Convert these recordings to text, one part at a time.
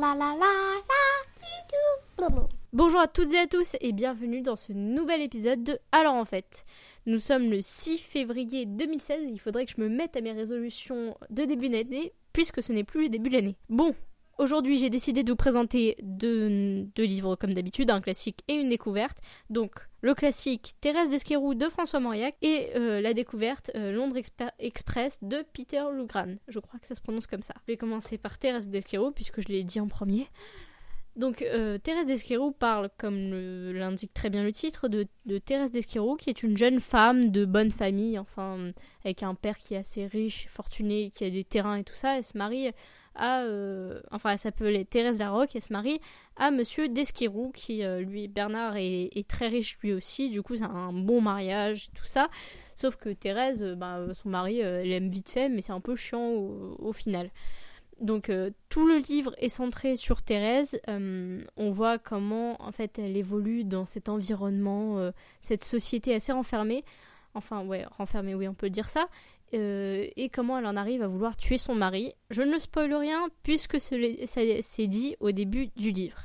la. Bonjour à toutes et à tous et bienvenue dans ce nouvel épisode de Alors en fait. Nous sommes le 6 février 2016 et il faudrait que je me mette à mes résolutions de début d'année puisque ce n'est plus le début de l'année. Bon, Aujourd'hui, j'ai décidé de vous présenter deux, livres comme d'habitude, un classique et une découverte. Donc, le classique Thérèse d'Esquerou de François Mauriac et euh, la découverte euh, Londres Express de Peter Lugran. Je crois que ça se prononce comme ça. Je vais commencer par Thérèse d'Esquerou puisque je l'ai dit en premier. Donc, euh, Thérèse d'Esquerou parle, comme l'indique très bien le titre, de, Thérèse d'Esquerou, qui est une jeune femme de bonne famille, enfin, avec un père qui est assez riche, fortuné, qui a des terrains et tout ça. Elle se marie euh, enfin elle s'appelait Thérèse Larocque, et se marie à Monsieur Desquirou, qui euh, lui, Bernard est, très riche lui aussi, du coup c'est un bon mariage, tout ça. Sauf que Thérèse, euh, bah, son mari, elle aime vite fait, mais c'est un peu chiant au, final. Donc tout le livre est centré sur Thérèse. on voit comment en fait elle évolue dans cet environnement, cette société assez renfermée. Enfin ouais, renfermée, oui, on peut dire ça. Euh, et comment elle en arrive à vouloir tuer son mari. Je ne spoil rien puisque c'est dit au début du livre.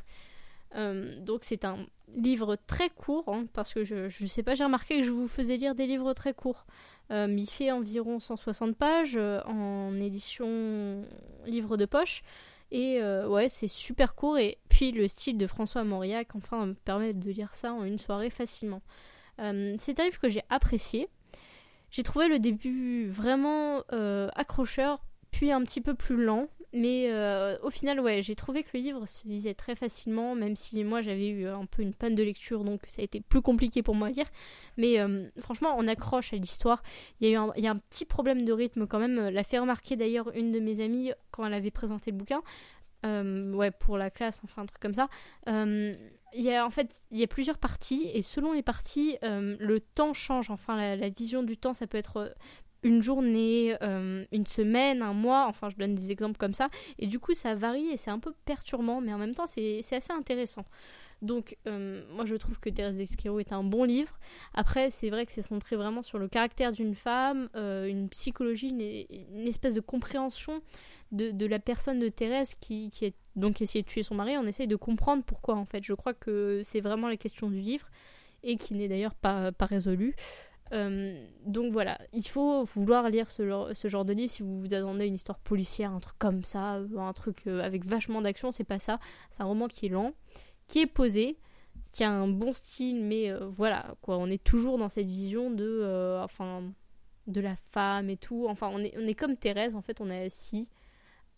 Euh, donc c'est un livre très court, hein, parce que je ne sais pas, j'ai remarqué que je vous faisais lire des livres très courts. Euh, il fait environ 160 pages en édition livre de poche. Et ouais, c'est super court. Et puis le style de François Mauriac, enfin, me permet de lire ça en une soirée facilement. c'est un livre que j'ai apprécié. J'ai trouvé le début vraiment euh, accrocheur, puis un petit peu plus lent. Mais euh, au final, ouais, j'ai trouvé que le livre se lisait très facilement, même si moi j'avais eu un peu une panne de lecture, donc ça a été plus compliqué pour moi à lire. Mais euh, franchement, on accroche à l'histoire. Il y, a eu un, il y a un petit problème de rythme quand même. L'a fait remarquer d'ailleurs une de mes amies quand elle avait présenté le bouquin. ouais, pour la classe, enfin un truc comme ça il y a en fait il y a plusieurs parties et selon les parties euh, le temps change. Enfin la, vision du temps ça peut être euh, une journée, euh, une semaine, un mois, enfin je donne des exemples comme ça, et du coup ça varie et c'est un peu perturbant, mais en même temps c'est assez intéressant. Donc moi je trouve que Thérèse d'Esquiro est un bon livre. Après c'est vrai que c'est centré vraiment sur le caractère d'une femme, une psychologie, une, espèce de compréhension de, la personne de Thérèse qui, qui est donc essayé de tuer son mari, on essaye de comprendre pourquoi en fait. Je crois que c'est vraiment la question du livre et qui n'est d'ailleurs pas, résolue. Euh, donc voilà, il faut vouloir lire ce genre, de livre si vous vous attendez une histoire policière, un truc comme ça, un truc euh, avec vachement d'action, c'est pas ça. C'est un roman qui est lent, qui est posé, qui a un bon style, mais euh, voilà, quoi, on est toujours dans cette vision de, enfin, de la femme et tout. Enfin, on est, on est comme Thérèse, en fait, on est assis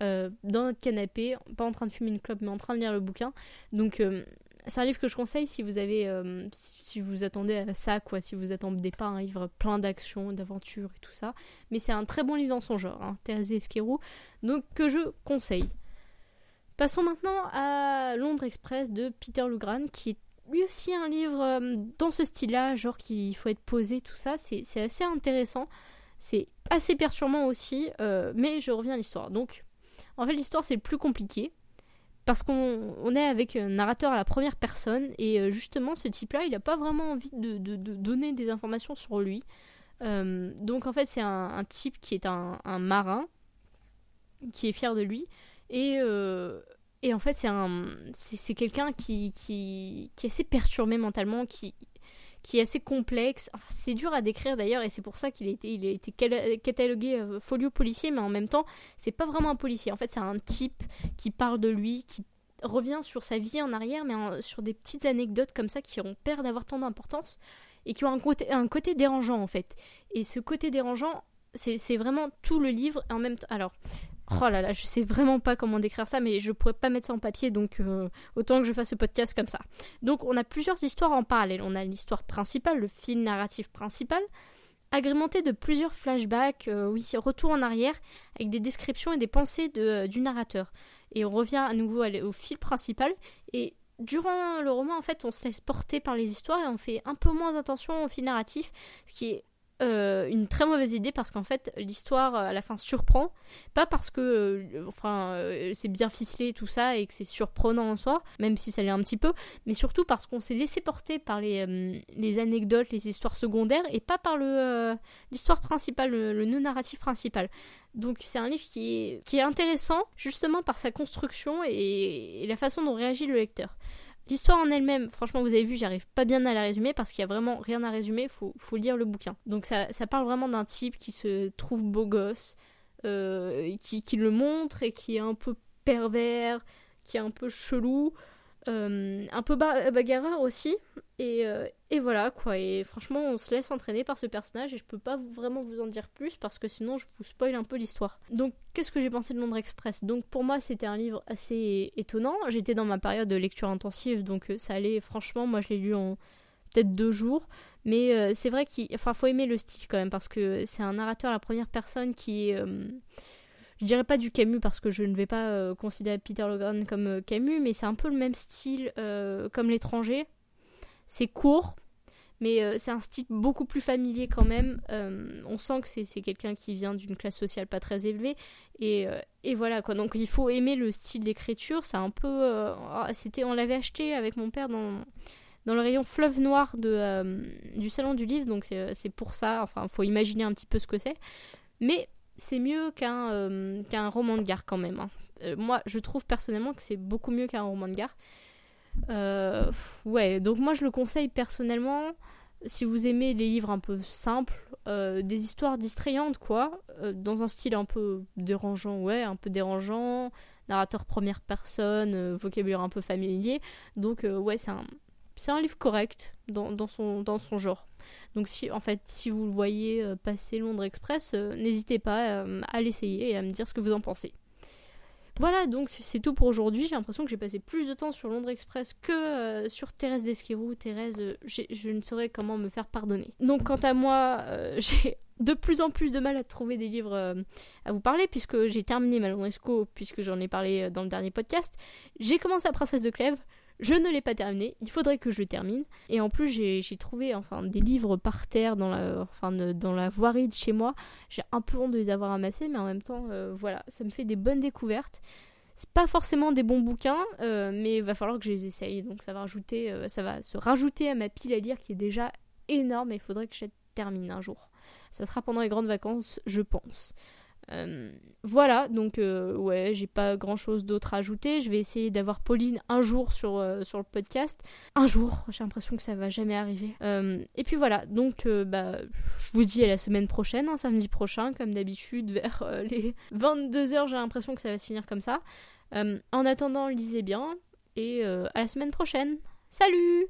euh, dans notre canapé, pas en train de fumer une clope, mais en train de lire le bouquin. Donc euh, c'est un livre que je conseille si vous avez, euh, si, vous attendez à ça, quoi, si vous attendez pas un livre plein d'action, d'aventure et tout ça. Mais c'est un très bon livre dans son genre, hein, Thérèse Esquerou, donc que je conseille. Passons maintenant à Londres Express de Peter Lugran, qui est lui aussi un livre dans ce style-là, genre qu'il faut être posé, tout ça. C'est assez intéressant. C'est assez perturbant aussi, mais je reviens à l'histoire. Donc, en fait, l'histoire, c'est plus compliqué. Parce qu'on est avec un narrateur à la première personne. Et euh, justement, ce type-là, il n'a pas vraiment envie de, donner des informations sur lui. Euh, donc, en fait, c'est un, type qui est un, marin. Qui est fier de lui. Et. Euh, et en fait, c'est un, c'est quelqu'un qui, est assez perturbé mentalement, qui, est assez complexe. c'est dur à décrire d'ailleurs, et c'est pour ça qu'il a été, catalogué euh, folio policier, mais en même temps, c'est pas vraiment un policier. En fait, c'est un type qui parle de lui, qui revient sur sa vie en arrière, mais sur des petites anecdotes comme ça qui ont peur d'avoir tant d'importance et qui ont un côté, dérangeant en fait. Et ce côté dérangeant, c'est vraiment tout le livre en même temps. Alors, Oh là là, je sais vraiment pas comment décrire ça, mais je pourrais pas mettre ça en papier, donc euh, autant que je fasse ce podcast comme ça. Donc on a plusieurs histoires en parallèle. On a l'histoire principale, le fil narratif principal, agrémenté de plusieurs flashbacks, euh, oui, retour en arrière, avec des descriptions et des pensées euh, du narrateur. Et on revient à nouveau au fil principal, et durant le roman, en fait, on se laisse porter par les histoires et on fait un peu moins attention au fil narratif, ce qui est euh, une très mauvaise idée parce qu'en fait l'histoire à la fin surprend. Pas parce que euh, enfin euh, c'est bien ficelé tout ça et que c'est surprenant en soi même si ça l'est un petit peu mais surtout parce qu'on s'est laissé porter par les, les anecdotes les histoires secondaires et pas par le l'histoire principale le, le non narratif principal. Donc c'est un livre qui est, qui est intéressant justement par sa construction et la façon dont réagit le lecteur L'histoire en elle-même, franchement, vous avez vu, j'arrive pas bien à la résumer parce qu'il y a vraiment rien à résumer, faut, faut lire le bouquin. Donc ça, parle vraiment d'un type qui se trouve beau gosse, euh, qui, qui, le montre et qui est un peu pervers, qui est un peu chelou, euh, un peu bagarreur aussi. Et, euh, et, voilà quoi. Et franchement, on se laisse entraîner par ce personnage et je peux pas vraiment vous en dire plus parce que sinon je vous spoil un peu l'histoire. Donc, qu'est-ce que j'ai pensé de Londres Express? Donc, pour moi, c'était un livre assez étonnant. J'étais dans ma période de lecture intensive donc euh, ça allait. Franchement, moi je l'ai lu en peut-être deux jours. Mais c'est vrai qu'il faut aimer le style quand même parce que c'est un narrateur à la première personne qui je dirais pas du Camus parce que je ne vais pas euh, considérer Peter Logan comme euh, Camus, mais c'est un peu le même style euh, comme l'étranger. C'est court, mais c'est un style beaucoup plus familier quand même. on sent que c'est quelqu'un qui vient d'une classe sociale pas très élevée. Et, voilà quoi. Donc il faut aimer le style d'écriture. C'est un peu. Ah, c'était, on l'avait acheté avec mon père dans dans le rayon fleuve noir de, du salon du livre, donc c'est pour ça, enfin, faut imaginer un petit peu ce que c'est. Mais c'est mieux qu'un euh, qu'un roman de gare quand même. Hein. Euh, moi, je trouve personnellement que c'est beaucoup mieux qu'un roman de gare. Euh, ouais, donc moi je le conseille personnellement si vous aimez les livres un peu simples, des histoires distrayantes quoi, dans un style un peu dérangeant, ouais, un peu dérangeant, narrateur première personne, vocabulaire un peu familier. Donc ouais, c'est un, c'est un livre correct dans, son, genre. Donc si en fait si vous le voyez euh, passer Londres Express, euh, n'hésitez pas euh, à l'essayer et à me dire ce que vous en pensez. Voilà, donc c'est tout pour aujourd'hui. J'ai l'impression que j'ai passé plus de temps sur Londres Express que sur Thérèse d'Esquerou. Thérèse, je ne saurais comment me faire pardonner. Donc quant à moi, j'ai de plus en plus de mal à trouver des livres à vous parler puisque j'ai terminé Malonesco puisque j'en ai parlé dans le dernier podcast. J'ai commencé à Princesse de Clèves. Je ne l'ai pas terminé, il faudrait que je termine. Et en plus, j'ai trouvé enfin, des livres par terre dans la, voirie de chez moi. J'ai un peu honte de les avoir amassés, mais en même temps, euh, voilà, ça me fait des bonnes découvertes. C'est pas forcément des bons bouquins, euh, mais il va falloir que je les essaye. Donc ça va, rajouter, euh, ça va se rajouter à ma pile à lire qui est déjà énorme et il faudrait que je termine un jour. Ça sera pendant les grandes vacances, je pense. Euh, voilà, donc euh, ouais, j'ai pas grand chose d'autre à ajouter. Je vais essayer d'avoir Pauline un jour sur, euh, sur le podcast. Un jour, j'ai l'impression que ça va jamais arriver. et puis voilà, donc bah, je vous dis à la semaine prochaine, hein, samedi prochain, comme d'habitude, vers les 22h, j'ai l'impression que ça va se finir comme ça. en attendant, lisez bien et à la semaine prochaine. Salut